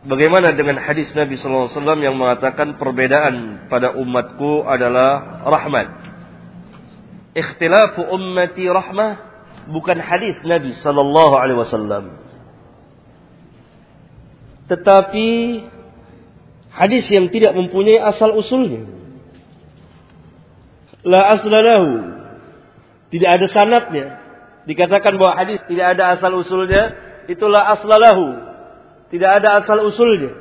Bagaimana dengan hadis Nabi SAW yang mengatakan perbedaan pada umatku adalah rahmat. Ikhtilafu ummati rahmah bukan hadis Nabi Sallallahu Alaihi Wasallam. Tetapi hadis yang tidak mempunyai asal usulnya. La aslalahu. Tidak ada sanatnya. Dikatakan bahwa hadis tidak ada asal usulnya. Itulah aslalahu tidak ada asal usulnya.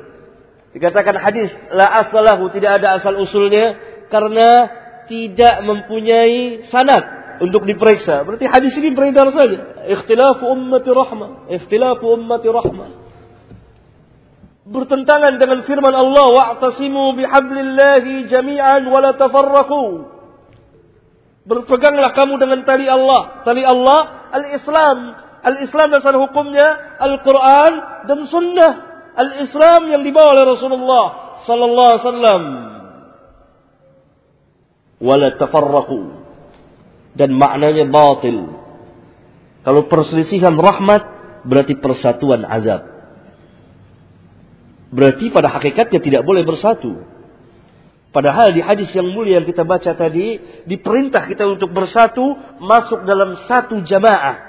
Dikatakan hadis la asalahu tidak ada asal usulnya karena tidak mempunyai sanad untuk diperiksa. Berarti hadis ini beredar saja. Ikhtilafu ummati rahmah. Ikhtilafu ummati rahmah. Bertentangan dengan firman Allah wa'tasimu bihablillahi jami'an wa la tafarraqu. Berpeganglah kamu dengan tali Allah. Tali Allah al-Islam Al-Islam dasar hukumnya Al-Quran dan Sunnah. Al-Islam yang dibawa oleh Rasulullah Sallallahu Alaihi Wasallam. Wala tafarraqu. Dan maknanya batil. Kalau perselisihan rahmat berarti persatuan azab. Berarti pada hakikatnya tidak boleh bersatu. Padahal di hadis yang mulia yang kita baca tadi, diperintah kita untuk bersatu masuk dalam satu jamaah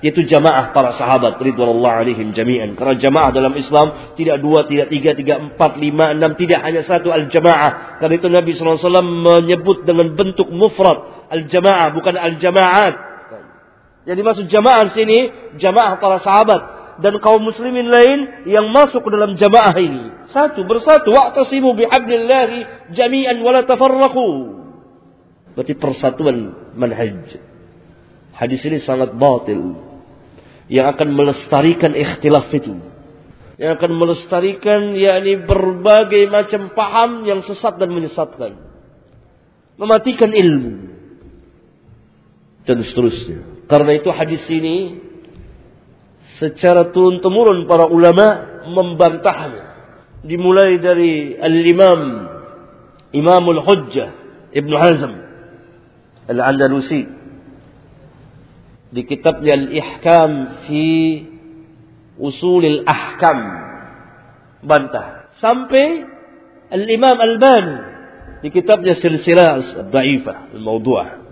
yaitu jamaah para sahabat ridwanullah alaihim jami'an. Karena jamaah dalam Islam tidak dua, tidak tiga, tiga, empat, lima, enam, tidak hanya satu al-jamaah. Karena itu Nabi SAW menyebut dengan bentuk mufrad al-jamaah, bukan al-jamaat. Jadi maksud jamaah sini jamaah para sahabat dan kaum muslimin lain yang masuk dalam jamaah ini. Satu bersatu wa'tasimu bihablillahi jami'an wala tafarraqu. Berarti persatuan manhaj. Hadis ini sangat batil yang akan melestarikan ikhtilaf itu. Yang akan melestarikan yakni berbagai macam paham yang sesat dan menyesatkan. Mematikan ilmu. Dan seterusnya. Karena itu hadis ini secara turun-temurun para ulama membantahnya. Dimulai dari Al-Imam Imamul Hujjah Ibn Hazm Al-Andalusi di kitabnya Al-Ihkam fi Usulil Ahkam. Bantah. Sampai Al-Imam Al-Bani di kitabnya Silsilah Dhaifah Al-Mawdu'ah